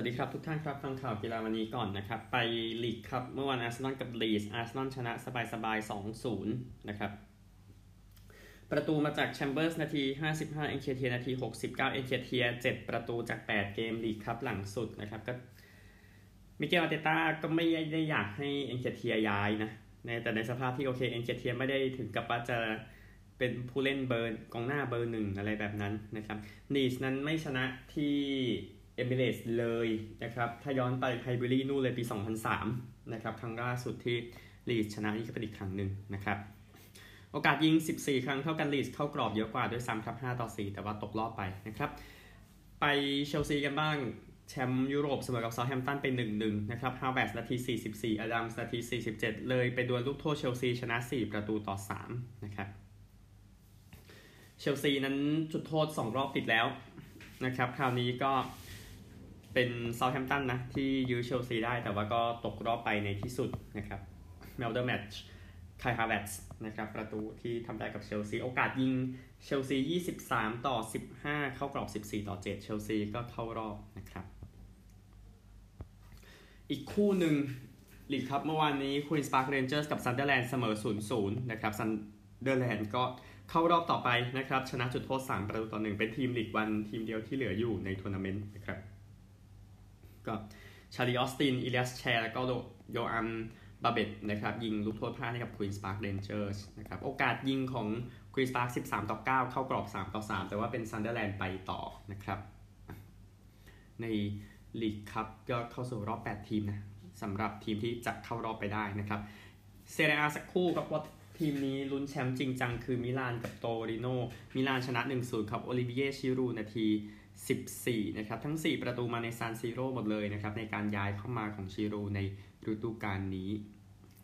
วัสดีครับทุกท่านครับ ฟังข่าวกีฬาวันนี้ก่อนนะครับ ไปลีกคัพ เมื่อวานอาร์เซนอลกับลีดส์อาร์เซนอลชนะสบายๆ 2-0 นะครับ ประตูมาจากแชมเบอร์สนาที 55 เอ็นเคเทียนาที 69 เอ็นเคเทีย7ประตูจาก 8 เกมลีกคัพหลังสุดนะครับ ก็มิเกลอาร์เตต้าก็ไม่ได้อยากให้เอ็นเคเทียย้ายนะในแต่ในสภาพที่โอเคเอ็นเคเทียไม่ได้ถึงกับว่าจะเป็นผู้เล่นเบอร์กองหน้าเบอร์หนึ่งอะไรแบบนั้นนะครับลีดส์นั้นไม่ชนะที่ เอมิเรสเลยนะครับถ้าย้อนไปไฮบิวรี่นู่นเลยปี 2003 นะครับ ครั้งล่าสุดที่ลีดส์ชนะนี่ก็เป็นอีกครั้งหนึ่งนะครับ โอกาสยิง 14 ครั้งเท่ากันลีดส์เข้ากรอบเยอะกว่าด้วยซ้ำครับ 5 ต่อ 4 แต่ว่าตกรอบไปนะครับ ไปเชลซีกันบ้างแชมป์ยุโรปเสมอกับเซาแธมป์ตันเป็น1-1 นะครับฮาแวร์ตซ์นาที 44 อดัมส์นาที 47 เลยไปดวลลูกโทษเชลซีชนะ 4 ประตูต่อ 3 นะครับเชลซีนั้นจุดโทษ 2 รอบติดแล้วนะครับ คราวนี้ก็ เป็นเซาท์แฮมป์ตันนะ ที่ยื้อเชลซีได้แต่ว่าก็ตกรอบไปในที่สุดนะครับ Man of the Match ไคฮาแวร์ตซ์นะครับ ประตูที่ทำได้กับเชลซี โอกาสยิงเชลซี 23 ต่อ 15 เข้ากรอบ 14 ต่อ 7 เชลซีก็เข้ารอบนะครับ อีกคู่หนึ่งลีกครับเมื่อวานนี้ควีนส์พาร์คเรนเจอร์สกับซันเดอร์แลนด์เสมอ 0-0 นะครับซันเดอร์แลนด์ก็เข้ารอบต่อไปนะครับ ชนะจุดโทษ 3 ประตูต่อ 1 เป็นทีมลีกวันทีมเดียวที่เหลืออยู่ในทัวร์นาเมนต์นะครับ ก็ชาลีออสตินอิเลียสแชร์กแล้วก็โยอันบาร์เบต์นะครับยิงลูกโทษพลาดให้กับควีนส์พาร์คเรนเจอร์สนะครับโอกาสยิงของควีนส์พาร์ค13 ต่อ 9 เข้ากรอบ 3 ต่อ 3 แต่ว่าเป็นซันเดอร์แลนด์ไปต่อนะครับในลีกครับก็เข้าสู่รอบ 8 ทีมนะสำหรับทีมที่จะเข้ารอบไปได้นะครับเซเรียอาสักคู่ครับทีมนี้ลุ้นแชมป์จริงจังคือมิลานกับโตริโนมิลานชนะ 1-0 ครับโอลิวิเย่ร์ชิรูด์นาที 14 นะครับ ทั้ง 4 ประตูมาในซานซิโร่หมดเลยนะครับ ในการย้ายเข้ามาของชิรูด์ในฤดูกาลนี้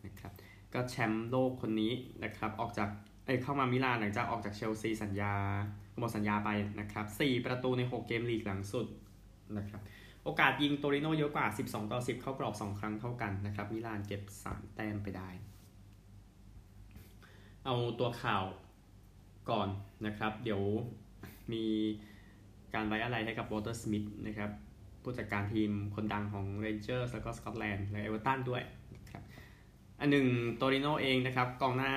นะครับ ก็แชมป์โลกคนนี้นะครับ ออกจากเอ้เข้ามามิลานหลังจากออกจากเชลซีสัญญาหมดสัญญาไปนะครับ 4 ประตูใน 6 เกมลีกหลังสุดนะครับ โอกาสยิงโตริโนเยอะกว่า 12 ต่อ 10 เข้ากรอบ 2 ครั้งเท่ากันนะครับ มิลานเก็บ 3 แต้มไปได้ เอาตัวข่าวก่อนนะครับ เดี๋ยวมี การไว้อาลัยให้กับวอลเตอร์สมิธนะครับผู้จัดการทีมคนดังของเรนเจอร์แล้วก็สกอตแลนด์และเอเวอร์ตันด้วยครับอันหนึ่งโตริโนเองนะครับกองหน้า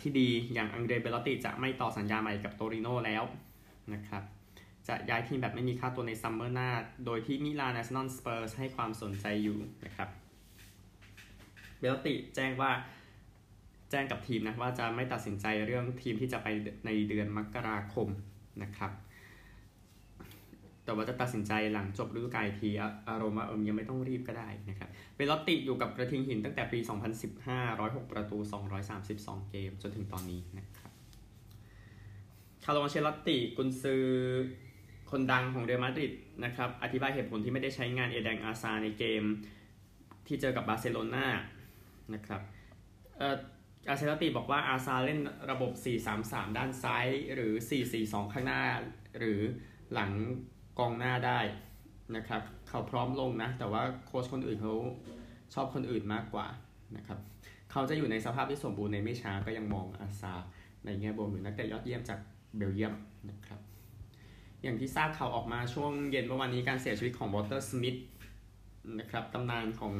ที่ดีอย่างอันเดรียเบล็อตติจะไม่ต่อสัญญาใหม่กับโตริโนแล้วนะครับจะย้ายทีมแบบไม่มีค่าตัวในซัมเมอร์หน้า โดยที่มิลานอาร์เซนอลสเปอร์สให้ความสนใจอยู่นะครับเบล็อตติแจ้งว่าแจ้งกับทีมนะว่าจะไม่ตัดสินใจเรื่องทีมที่จะไปในเดือนมกราคมนะครับ แต่ว่าจะตัดสินใจหลังจบฤดูกาลทีอารมณ์ว่าเออยังไม่ต้องรีบก็ได้นะครับเบล็อตติอยู่กับกระทิงหินตั้งแต่ปี 2015 106 ประตู 232 เกมจนถึงตอนนี้นะครับคาร์โลอันเชล็อตติกุนซือคนดังของเรอัลมาดริดนะครับอธิบายเหตุผลที่ไม่ได้ใช้งานเอเดนอาซาร์ในเกมที่เจอกับบาร์เซโลนานะครับเอ่ออันเชล็อตติบอกว่าอาซาร์เล่นระบบ 4-3-3 ด้านซ้ายหรือ 4-4-2 ข้างหน้า หรือหลัง กองหน้าได้นะครับ เขาพร้อมลงนะ แต่ว่าโค้ชคนอื่นเขาชอบคนอื่นมากกว่านะครับ เขาจะอยู่ในสภาพที่สมบูรณ์ในไม่ช้าก็ยังมองอาซาร์ในแง่บวกอยู่นักเตะยอดเยี่ยมจากเบลเยียมนะครับ อย่างที่ทราบข่าวออกมาช่วงเย็นเมื่อวานนี้การเสียชีวิตของวอลเตอร์สมิธนะครับตำนานของ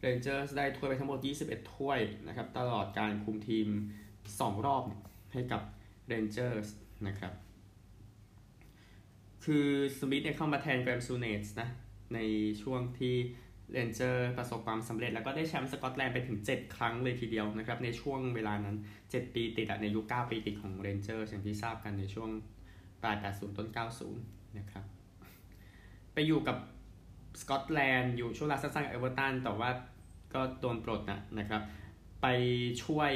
เรนเจอร์สได้ถ้วยไปทั้งหมด 21 ถ้วยนะครับ ตลอดการคุมทีม 2 รอบให้กับเรนเจอร์สนะครับ คือสมิธเนี่ยเข้ามาแทนแกรมซูเนสส์นะในช่วงที่เรนเจอร์ประสบความสำเร็จ แล้วก็ได้แชมป์สกอตแลนด์ไปถึง 7 ครั้งเลยทีเดียวนะครับ ในช่วงเวลานั้น 7 ปีติดในยุค9ปีติดของเรนเจอร์อย่างที่ทราบกันในช่วงปลาย80 ต้น 90 นะครับ ไปอยู่กับสกอตแลนด์อยู่ช่วงเวลาสั้นๆเอเวอร์ตันแต่ว่าก็โดนปลดนะนะครับ ไปช่วย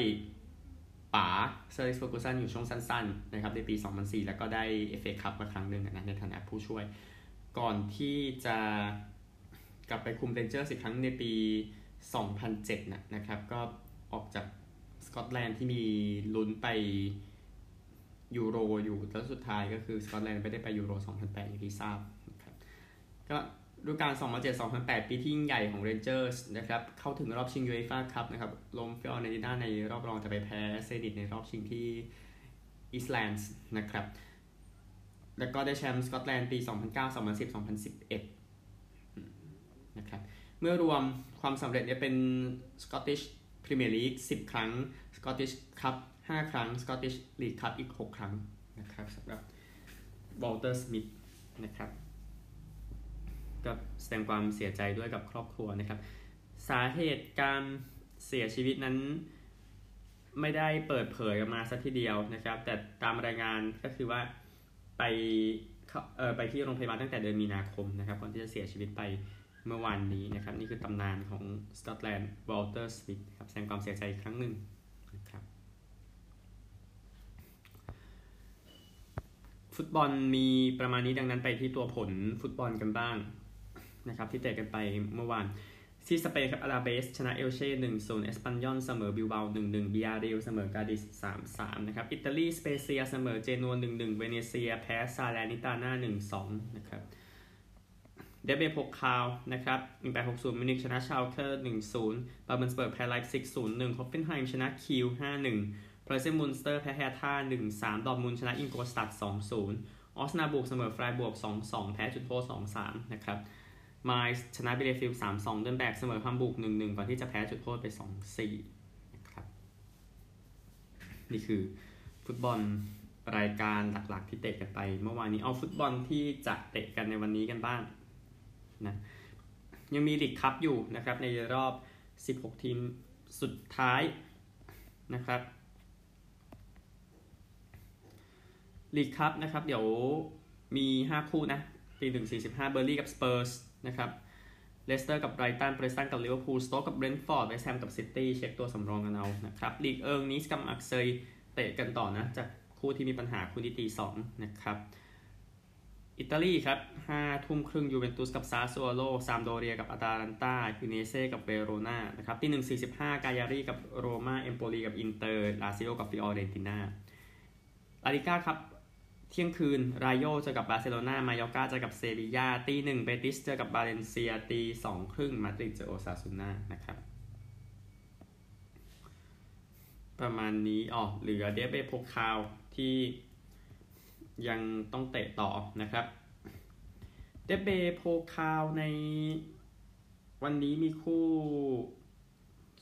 ป๋าเซอร์อเล็กซ์เฟอร์กูสันอยู่ช่วงสั้นๆนะครับในปี 2004 แล้วก็ได้เอฟเอคัพมาครั้งหนึ่งนะในฐานะผู้ช่วย ก่อนที่จะกลับไปคุมเรนเจอร์สอีกครั้งในปี 2007 นะนะครับ ก็ออกจากสกอตแลนด์ที่มีลุ้นไปยูโรอยู่แล้วสุดท้ายก็คือสกอตแลนด์ไม่ได้ไปยูโร 2008 อย่างที่ทราบนะครับก็ ฤดูกาล 2007-2008 ปีที่ยิ่งใหญ่ของเรนเจอร์สนะครับ เข้าถึงรอบชิงยูเอฟ่าคัพนะครับล้มฟิออเรนติน่าในรอบรองแต่ไปแพ้เซนิตในรอบชิงที่อิงแลนด์นะครับ แล้วก็ได้แชมป์สกอตแลนด์ปี 2009 2010 2011 นะครับ เมื่อรวมความสำเร็จเนี่ยเป็น Scottish Premier League 10 ครั้ง Scottish Cup 5ครั้ง Scottish League Cup อีก 6 ครั้งนะครับสำหรับ Walter Smith นะครับ ก็แสดงความเสียใจด้วยกับครอบครัวนะครับ สาเหตุการเสียชีวิตนั้นไม่ได้เปิดเผยออกมาซะทีเดียวนะครับ แต่ตามรายงานก็คือว่าไปเออไปที่โรงพยาบาลตั้งแต่เดือนมีนาคมนะครับก่อนที่จะเสียชีวิตไปเมื่อวานนี้นะครับ นี่คือตำนานของสกอตแลนด์วอลเตอร์สมิธครับแสดงความเสียใจอีกครั้งหนึ่งนะครับฟุตบอลมีประมาณนี้ดังนั้นไปที่ตัวผลฟุตบอลกันบ้าง นะครับที่เตะกันไปเมื่อวานที่สเปนครับอลาเบส ชนะเอลเช่หนึ่งศูนย์เอสปันยอนเสมอบิลเบาหนึ่งหนึ่งบียาร์เรอัลเสมอกาดิสสามสามนะครับอิตาลีสเปเซียเสมอเจนัวหนึ่งหนึ่งเวเนเซีย แพ้ซาแลร์นิตาน่าหนึ่งสองนะครับเดเอฟเบโพคาลนะครับหนึ่งแปดหกศูนย์มิวนิกชนะชาลเก้หนึ่งศูนย์บาเบลสเบิร์กแพ้ไลป์ซิกศูนย์หนึ่งฮอฟเฟนไฮม์ชนะคีลห้าหนึ่งเพรเซมุนสเตอร์แพ้แฮร์ธาหนึ่งสามดอร์ทมุนด์ชนะอิงโกลสตัดท์สองศูนย์ออสนาบุกเสมอฟรายบวร์กสองสองแพ้จุดโทษสองสามนะครับ มายชนะบีเลเฟลด์สามสองเนิร์นแบร์กเสมอฮัมบวร์กหนึ่งหนึ่งก่อนที่จะแพ้จุดโทษไปสองสี่นะครับ นี่คือฟุตบอลรายการหลักๆที่เตะกันไป เมื่อวานนี้เอาฟุตบอลที่จะเตะกันในวันนี้กันบ้างนะยังมีลีกคัพอยู่นะครับ ในรอบ 16 ทีมสุดท้ายนะครับลีกคัพนะครับ เดี๋ยวมี 5 คู่นะตีหนึ่งสี่สิบห้าเบอร์ลี่กับสเปอร์ส นะครับเลสเตอร์กับไบรตันเปรสตันกับลิเวอร์พูลสโต๊กกับเบรนท์ฟอร์ดเวสต์แฮมกับซิตี้เช็คตัวสำรองกันเอานะครับลีกเอิงนิสกับมักเซยเตะกันต่อนะจากคู่ที่มีปัญหาคู่ที่ตีสองนะครับอิตาลีครับห้าทุ่มครึ่งยูเวนตุสกับซาซัวโลซามพ์โดเรียกับอาตาลันตาอูดิเนเซ่กับเวโรนานะครับตีหนึ่งสี่สิบห้ากายารีกับโรมาเอมโปลีกับอินเตอร์ลาซิโอกับฟิออเรนติน่าลาลีก้าครับ เที่ยงคืนรายโยเจอกับบาร์เซโลนามายอกาเจอกับเซบียาตีหนึ่งเบติสเจอกับบาเลนเซียตีสองครึ่งมาดริดเจอโอซาซูน่านะครับ ประมาณนี้อ๋อเหลือเดเบโพคาวที่ยังต้องเตะต่อนะครับ เดเบโพคาวในวันนี้มีคู่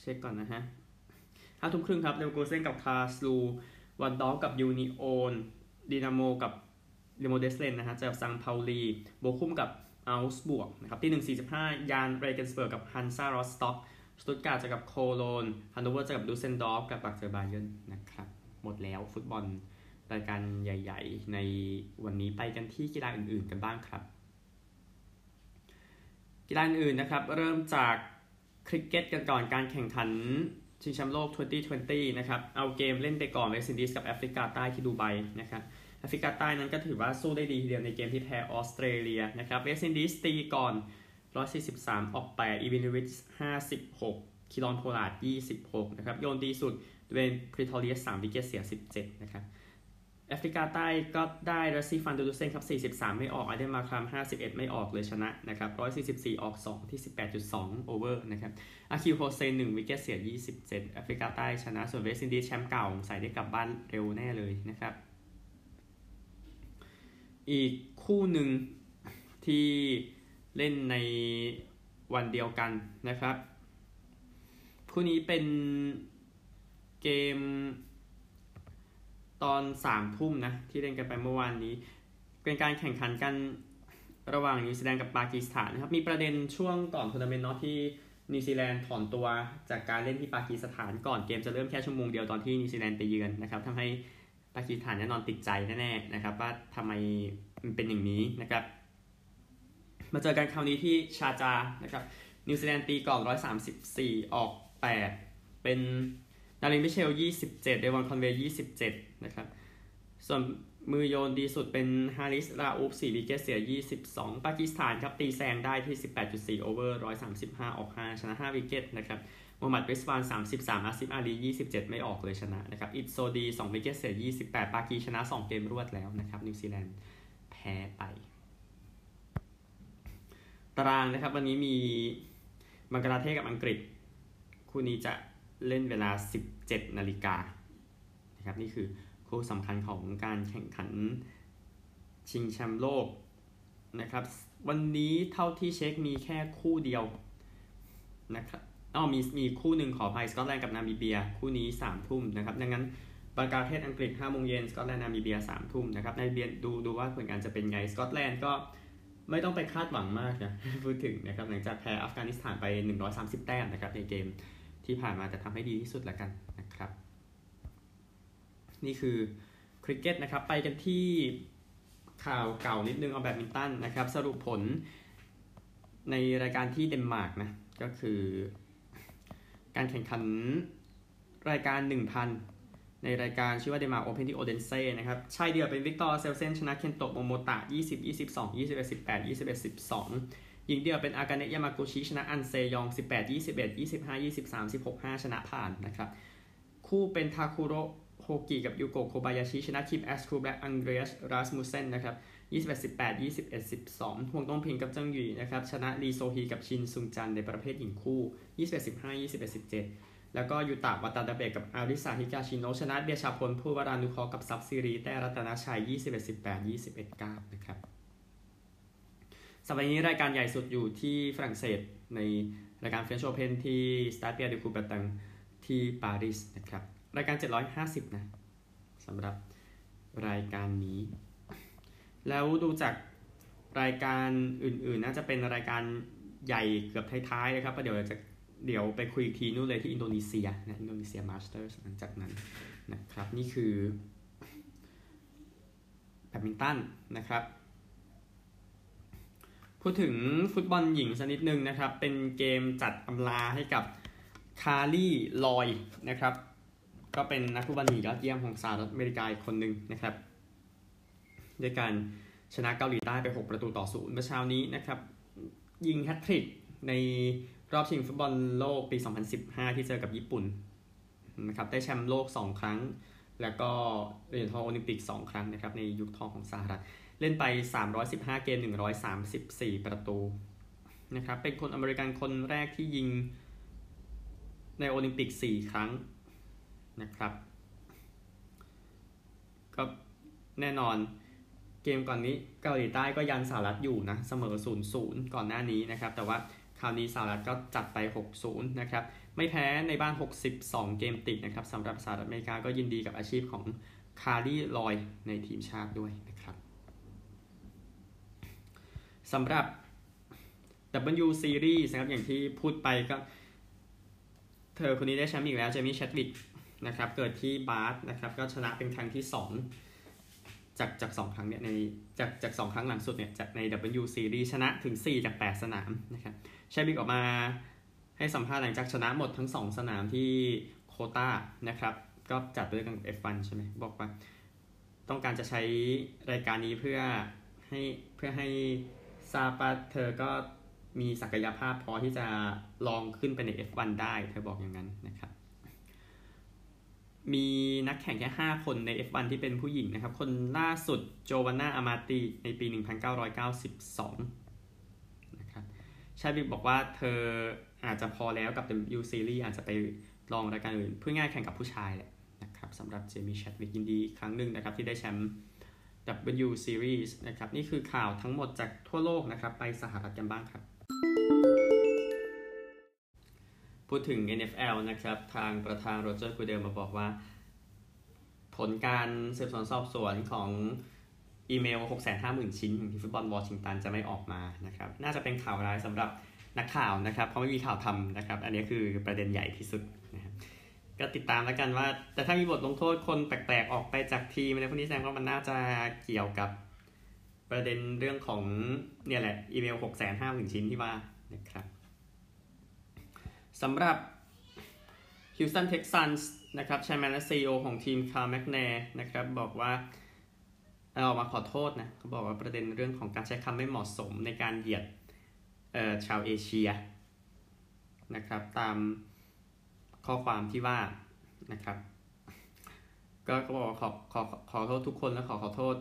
เช็คก่อนนะฮะห้าทุ่มครึ่งครับเดลโกเซนกับคาสลูวันดอฟกับยูนิโอน ดีนาโมกับเรโมเดสเลนนะฮะเจอกับซังพาวลีโบคุมกับอัลส์บวกนะครับที่ 145 ยานเรเกนสเบิร์กกับฮันซารอสต็อกสตุตการ์ตเจอกับโคโลญฮันโนเวอร์เจอกับดุสเซลดอร์ฟกลัดบัคเจอบาเยิร์นนะครับ หมดแล้วฟุตบอลรายการใหญ่ ๆ ในวันนี้ไปกันที่กีฬาอื่น ๆ กันบ้างครับ กีฬาอื่นนะครับ เริ่มจากคริกเก็ตกันก่อนการแข่งขันชิงแชมป์โลก 2020 นะครับ เอาเกมแรกไปก่อนเวสต์อินดีสกับแอฟริกาใต้ที่ดูไบนะครับ แอฟริกาใต้นั้นก็ถือว่าสู้ได้ดีทีเดียวในเกมที่แพ้ออสเตรเลียนะครับเวสตินดีสตีก่อน 143 ออกไปเอวินลูวิส56 คีรอนโพลลาร์ด 26 นะครับ โยนดีสุดดเวนพริทอเรียส3 wicket เสีย 17 นะครับแอฟริกาใต้ก็ได้รัสซีฟานเดอร์ดุสเซนครับ 43 ไม่ออกเอเดนมาร์คราม51 ไม่ออกเลยชนะนะครับ 144 ออก 2 ที่ 18.2 over นะครับ อาเคลโฮเซน1 wicket เสีย 27 แอฟริกาใต้ชนะ ส่วนเวสต์อินดีสแชมป์เก่าส่อได้กลับบ้านเร็วแน่เลยนะครับ อีกคู่หนึ่งที่เล่นในวันเดียวกันนะครับ คู่นี้เป็นเกมตอนสามทุ่มนะ ที่เล่นกันไปเมื่อวานนี้ เป็นการแข่งขันกันระหว่างนิวซีแลนด์กับปากีสถานนะครับ มีประเด็นช่วงก่อนทัวร์นาเมนต์เนาะที่นิวซีแลนด์ถอนตัวจากการเล่นที่ปากีสถานก่อนเกมจะเริ่มแค่ชั่วโมงเดียวตอนที่นิวซีแลนด์ไปเยือนนะครับทำให้ ปากีสถานแน่นอนติดใจแน่ๆนะครับ ว่าทำไมมันเป็นอย่างนี้นะครับ มาเจอกันคราวนี้ที่ชาร์จาห์นะครับนิวซีแลนด์ตีก่อน134 ออก 8 เป็นแดริลมิตเชล 27 เดวอนคอนเวย์ 27 นะครับ ส่วนมือโยนดีสุดเป็นฮาริสราอูฟ4 wicket เสีย 22 ปากีสถานครับตีแซงได้ที่ 18.4 over 135 ออก 5 ชนะ 5 wicket นะครับ มูฮัมหมัดริสวาน33อาซิฟอาลี27 ไม่ออกเลยชนะนะครับ อิชโซดี 2 wicket เสีย 28 ปากีชนะ 2 เกมรวดแล้วนะครับ นิวซีแลนด์แพ้ไป ตารางนะครับ วันนี้มีบังกลาเทศกับอังกฤษ คู่นี้จะเล่นเวลา 17 นาฬิกานะครับ นี่คือคู่สำคัญของการแข่งขันชิงแชมป์โลกนะครับ วันนี้เท่าที่เช็คมีแค่คู่เดียวนะครับ อ๋อมีมีคู่หนึ่งขออภัยสกอตแลนด์กับนามิเบีย คู่นี้สามทุ่มนะครับดังนั้นบังกลาเทศอังกฤษ5โมงเย็นสกอตแลนด์นามิเบียสามทุ่มนะครับนามิเบียดูดูว่าผลงานจะเป็นไงสกอตแลนด์ก็ไม่ต้องไปคาดหวังมากนะพูดถึงนะครับหลังจากแพ้อัฟกานิสถานไป 130 แต้มนะครับในเกมที่ผ่านมาแต่ทำให้ดีที่สุดละกันนะครับ นี่คือคริกเก็ตนะครับไปกันที่ข่าวเก่านิดนึงเอาแบดมินตันนะครับ สรุปผลในรายการที่เดนมาร์กนะก็คือ การแข่งขันรายการ 1,000 ในรายการชื่อว่าเดนมาร์กโอเพนที่โอเดนเซ่นะครับชายเดียวเป็นวิกตอร์แอกเซลเซนชนะเคนโตะโมโมตะ 20 22 21 18 21 12 หญิงเดียวเป็นอากาเนะยามากูชิชนะอันเซยอง 18 21 25 23 16 5 ชนะผ่านนะครับ คู่เป็นทาคุโรโฮกิกับยูโกโคบายาชิชนะคิมแอสทรูปและแอนเดอร์สราสมุสเซนนะครับ 21 18 21 12ห่วงต้องพิงกับเจิ้งหยีนะครับ ชนะลีโซฮีกับชินซุงจันในประเภทหญิงคู่ 21 15 21 17 แล้วก็ยูตะวาตานาเบะกับอาริสาฮิกาชิโนชนะเดชาพลพัววรานุเคราะห์กับทรัพย์สิรีแต้รัตนชัย 21 18 21 9 นะครับสัปดาห์นี้รายการใหญ่สุดอยู่ที่ฝรั่งเศสในรายการเฟรนช์โอเพนที่สตาดปิแอร์เดอคูแบร์แตงที่ปารีสนะครับ รายการ 750 นะสำหรับรายการนี้ แล้วดูจากรายการอื่นๆ น่าจะเป็นรายการใหญ่เกือบท้ายๆนะครับเดี๋ยวจะเดี๋ยวไปคุยอีกทีนู่นเลยที่อินโดนีเซียนะอินโดนีเซีย Masters หลังจากนั้นนะครับ นี่คือแบดมินตันนะครับ พูดถึงฟุตบอลหญิงสักนิดนึงนะครับ เป็นเกมจัดอำลาให้กับคาร์ลี่ลอยด์นะครับ ก็เป็นนักฟุตบอลหญิงยอดเยี่ยมของสหรัฐอเมริกาคนหนึ่งนะครับ ด้วยการชนะเกาหลีใต้ไป 6 ประตูต่อศูนย์เมื่อเช้านี้นะครับยิงแฮตทริกในรอบชิงฟุตบอลโลกปี 2015 ที่เจอกับญี่ปุ่นนะครับได้แชมป์โลก 2 ครั้ง แล้วก็เหรียญทองโอลิมปิก 2 ครั้งนะครับในยุคทองของสหรัฐ เล่นไป 315 เกม 134 ประตูนะครับเป็นคนอเมริกันคนแรกที่ยิงในโอลิมปิก 4 ครั้งนะครับก็แน่นอน เกมก่อนนี้เกาหลีใต้ก็ยันสหรัฐอยู่นะเสมอ 0-0 ก่อนหน้านี้นะครับ แต่ว่าคราวนี้สหรัฐก็จัดไป 6-0 นะครับ ไม่แพ้ในบ้าน 62 เกมติดนะครับสำหรับสหรัฐอเมริกาก็ยินดีกับอาชีพของคาร์ลี่ลอยด์ในทีมชาติด้วยนะครับสำหรับ W Series นะครับอย่างที่พูดไปก็ เธอคนนี้ได้แชมป์อีกแล้ว เจมี่แชดวิกนะครับ เกิดที่บาร์สนะครับ ก็ชนะเป็นครั้งที่ 2 จากจากสองครั้งเนี่ยในจากจากสองครั้งหลังสุดเนี่ยจากใน W Series ชนะถึง 4 จาก 8 สนามนะครับแชดวิกออกมาให้สัมภาษณ์หลังจากชนะหมดทั้ง 2 สนามที่โคตานะครับ ก็จัดด้วยกัน F1 ใช่ไหมบอกว่า ต้องการจะใช้รายการนี้เพื่อให้เพื่อให้ซาปาเธอก็มีศักยภาพพอที่จะลองขึ้นไปใน F1 ได้ เธอบอกอย่างนั้นนะครับ มีนักแข่งแค่ 5 คนใน F1 ที่เป็นผู้หญิงนะครับ คนล่าสุดโจวานนาอามาตีในปี 1992 นะครับ ชาบิกบอกว่าเธออาจจะพอแล้วกับ W Series อาจจะไปลองรายการอื่น เพื่อง่ายแข่งกับผู้ชายแหละนะครับสำหรับเจมี่แชดวิกยินดีครั้งหนึ่งนะครับ ที่ได้แชมป์ W Series นะครับ นี่คือข่าวทั้งหมดจากทั่วโลกนะครับ ไปสหรัฐกันบ้างครับ พูดถึง NFL นะครับ ทางประธานโรเจอร์กูเดลมาบอกว่า ผลการสืบสวนสอบสวนของอีเมล 650,000 ชิ้นของทีฟุตบอลวอชิงตันจะไม่ออกมานะครับ น่าจะเป็นข่าวร้ายสำหรับนักข่าวนะครับ เพราะไม่มีข่าวทำนะครับ อันนี้คือประเด็นใหญ่ที่สุดนะครับก็ติดตามแล้วกันว่า แต่ถ้ามีบทลงโทษคนแปลกๆ ออกไปจากทีมในพวกนี้แสดงว่ามันน่าจะเกี่ยวกับประเด็นเรื่องของเนี่ยแหละอีเมล 6 5 0 0 0 0 ชิ้นที่ว่านะครับ สำหรับ Houston Texans นนะครับชัยแมนและซีอของทีมคาร์แมกแนนะครับบอกว่าเอามาขอโทษนะเขาบอกว่าประเด็นเรื่องของการใช้คำไม่เหมาะสมในการเหยียดชาวเอเชียนะครับตามข้อความที่ว่านะครับ ก็ก็บอกขอขอขอโทษทุกคนและขอขอโทษ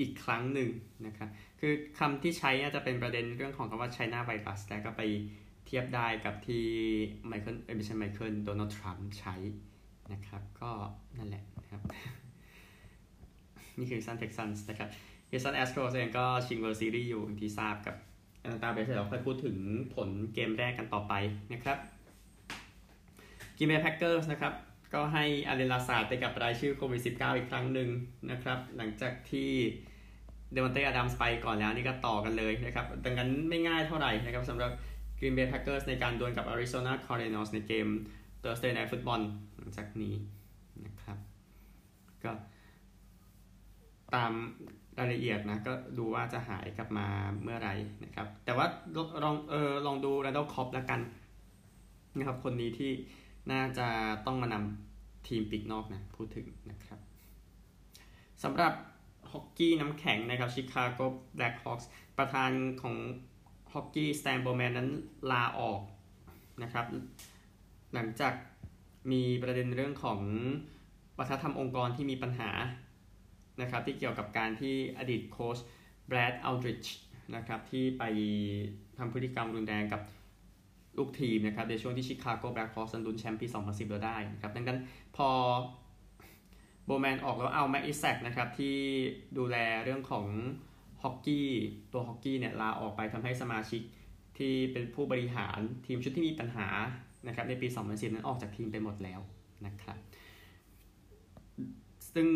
อีกครั้งหนึ่งนะครับคือคำที่ใช้จะเป็นประเด็นเรื่องของคำว่า China virus แต่ก็ไปเทียบได้กับที่ไมเคิลเอ้ยไม่ใช่ไมเคิลโดนัลด์ทรัมป์ใช้นะครับ ก็นั่นแหละนะครับ นี่คือฮิวสตัน Texans นะครับHouston Astros เองก็ชิง World Series อยู่ที่ทราบกับ Atlanta Braves เราค่อยพูดถึงผลเกมแรกกันต่อไปนะครับ Green Bay Packers นะครับก็ให้อัลเลนลาซาร์ดไปกับรายชื่อโควิด -19 อีกครั้งหนึ่งนะครับ หลังจากที่ดาวานเต้อดัมส์ไปก่อนแล้วนี่ก็ต่อกันเลยนะครับ ดังนั้นไม่ง่ายเท่าไหร่นะครับสำหรับ Green Bay Packers ในการดวลกับ Arizona Cardinals ในเกม Thursday Night Football หลังจากนี้นะครับ ก็ตามรายละเอียดนะ ก็ดูว่าจะหายกลับมาเมื่อไรนะครับ แต่ว่าลองเออลองดู Randall Cobb แล้วกันนะครับ คนนี้ที่น่าจะต้องมานำทีมปีกนอกนะ พูดถึงนะครับสำหรับฮอกกี้น้ำแข็งนะครับ Chicago Blackhawks ประธานของ ฮอกกี้สแตนโบแมนนั้นลาออกนะครับ หลังจากมีประเด็นเรื่องของวัฒนธรรมองค์กรที่มีปัญหานะครับที่เกี่ยวกับการที่อดีตโค้ชแบรดอัลดริชนะครับที่ไปทำพฤติกรรมรุนแรงกับลูกทีมนะครับในช่วงที่ Chicago Blackhawks ลุ้นแชมป์ปี 2010แล้วได้นะครับดังนั้นพอโบแมนออกแล้วเอาแม็กอิสแซกนะครับที่ดูแลเรื่องของ ฮอกกี้ตัวฮอกกี้เนี่ยลาออกไปทำให้สมาชิกที่เป็นผู้บริหารทีมชุดที่มีปัญหานะครับในปี 2010 นั้นออกจากทีมไปหมดแล้วนะครับ ซึ่ง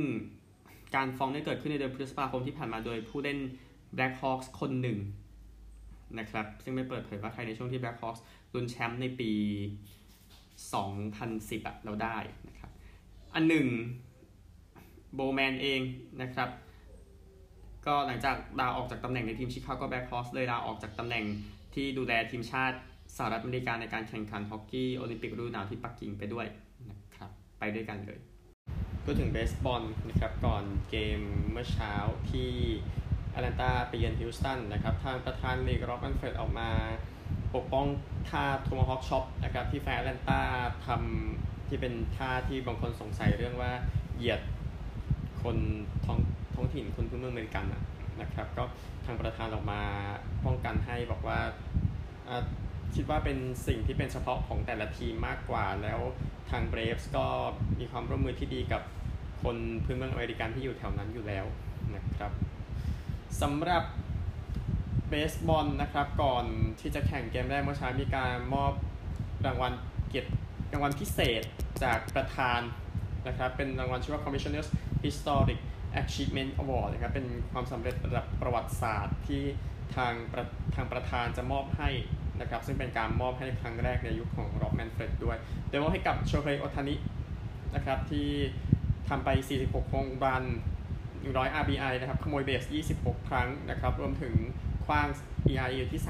การฟ้องได้เกิดขึ้นในเดือนพฤษภาคมที่ผ่านมาโดยผู้เล่น Black Hawks คนหนึ่งนะครับซึ่งไม่เปิดเผยว่าใครในช่วงที่ Black Hawks ลุ้นแชมป์ในปี 2010อะเราได้นะครับ อันหนึ่งโบแมนเองนะครับ ก็หลังจากลาออกจากตำแหน่งในทีม Chicago Blackhawks เลยลาออกจากตำแหน่งที่ดูแลทีมชาติสหรัฐอเมริกาในการแข่งขันฮอกกี้โอลิมปิกฤดูหนาวที่ปักกิ่งไปด้วยนะครับไปด้วยกันเลยพูดถึงเบสบอลนะครับก่อนเกมเมื่อเช้าที่แอตแลนตาไปเยือนฮิวสตันนะครับทางประธานลีกร็อบแมนเฟรดออกมาปกป้องท่า Tomahawk Chop นะครับที่แฟนแอตแลนตาทำที่เป็นท่าที่บางคนสงสัยเรื่องว่าเหยียดคนท้อง ท้องถิ่นคนพื้นเมืองอเมริกันนะครับ ก็ทางประธานออกมาป้องกันให้บอกว่าคิดว่าเป็นสิ่งที่เป็นเฉพาะของแต่ละทีมมากกว่า แล้วทางเบรฟส์ก็มีความร่วมมือที่ดีกับคนพื้นเมืองอเมริกันที่อยู่แถวนั้นอยู่แล้วนะครับสำหรับเบสบอลนะครับก่อนที่จะแข่งเกมแรกเมื่อเช้ามีการมอบรางวัลเกียรติรางวัลพิเศษจากประธานนะครับเป็นรางวัลชื่อว่า Commissioners Historic Achievement Award นะครับเป็นความสำเร็จระดับประวัติศาสตร์ที่ทางประทางประธานจะมอบให้นะครับซึ่งเป็นการมอบให้ครั้งแรกในยุคของร็อกแมนเฟรดด้วย โดยมอบให้กับโชเรโอทานินะครับที่ทำไป 46โฮงรัน 100 RBI นะครับขโมยเบส 26 ครั้งนะครับรวมถึงคว้าง ERA อยู่ที่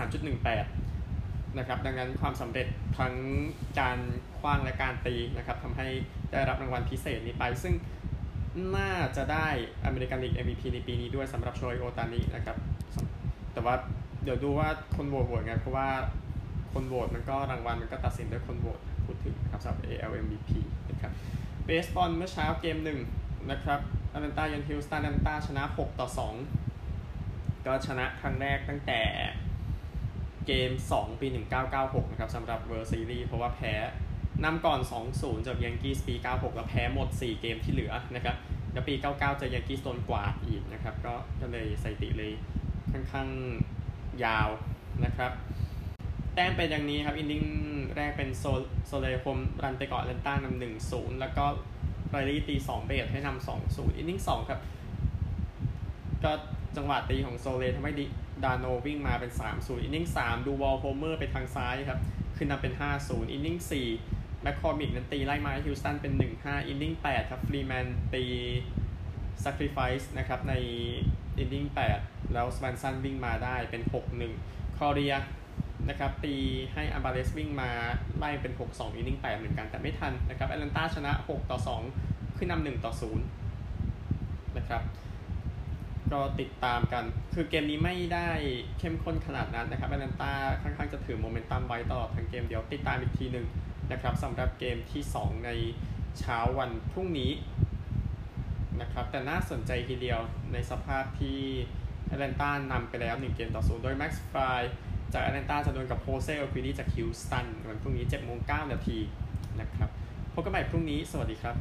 3.18 นะครับดังนั้นความสำเร็จทั้งการคว้างและการตีนะครับทำให้ได้รับรางวัลพิเศษนี้ไป ซึ่ง น่าจะได้อเมริกันลีก MVP ในปีนี้ด้วยสำหรับโชยโอตานินะครับแต่ว่าเดี๋ยวดูว่าคนโหวตโหวตไงเพราะว่าคนโหวตมันก็รางวัลมันก็ตัดสินด้วยคนโหวตพูดถึงนะครับสำหรับ AL MVP นะครับเบสบอลเมื่อเช้าเกมหนึ่งนะครับแอตแลนตายันฮิวสตันแอตแลนตาชนะ 6 ต่อ 2 ก็ชนะครั้งแรกตั้งแต่เกม 2 ปี 1996 นะครับสำหรับ World Series เพราะว่าแพ้ นำก่อน 2-0 จาก Yankees ปี 96 แล้วแพ้หมด 4 เกมที่เหลือนะครับแล้วปี 99 เจอ Yankees โดนกวาดอีกนะครับ ก็ก็เลยสถิติเลยค่อนข้างยาวนะครับ แต้มเป็นอย่างนี้ครับ inning แรกเป็นโซโซเลโฮมรันไปก่อนแอตแลนต้านำหนึ่งศูนย์แล้วก็ไรลี่ตีสองเบสให้นำสองศูนย์ inning สองครับ ก็จังหวะตีของโซเลทำให้ดานโนวิ่งมาเป็น3 0 inning 3ดูวอล homer ไปทางซ้ายครับ ขึ้นนำเป็น5 0 inning 4 แมคคอมิกนั้นตีไล่มาฮิวสตันเป็น 1-5 inning 8ครับฟรีแมนตี sacrifice นะครับใน inning 8แล้วสแวนซันวิ่งมาได้เป็น 6-1 คอเรียนะครับตีให้อัมบาเลสวิ่งมาไล่เป็น 6-2 อินนิ่ง8เหมือนกันแต่ไม่ทันนะครับแอตแลนตาชนะ6ต่อ2ขึ้นนำ1ต่อ0นะครับก็ติดตามกัน คือเกมนี้ไม่ได้เข้มข้นขนาดนั้นนะครับแอตแลนตาค่อนข้างจะถือโมเมนตัมไว้ตลอดทั้งเกมเดียวติดตามอีกทีหนึ่ง นะครับสำหรับเกมที่ 2 ในเช้าวันพรุ่งนี้นะครับแต่น่าสนใจทีเดียวในสภาพที่แอตแลนตานำไปแล้ว 1 เกมต่อศูนย์โดยแม็กซ์ฟรายจากแอตแลนตาจะโดนกับโฮเซลควินีจากฮิวสตันวันพรุ่งนี้7โมง9นาทีนะครับพบกันใหม่พรุ่งนี้สวัสดีครับ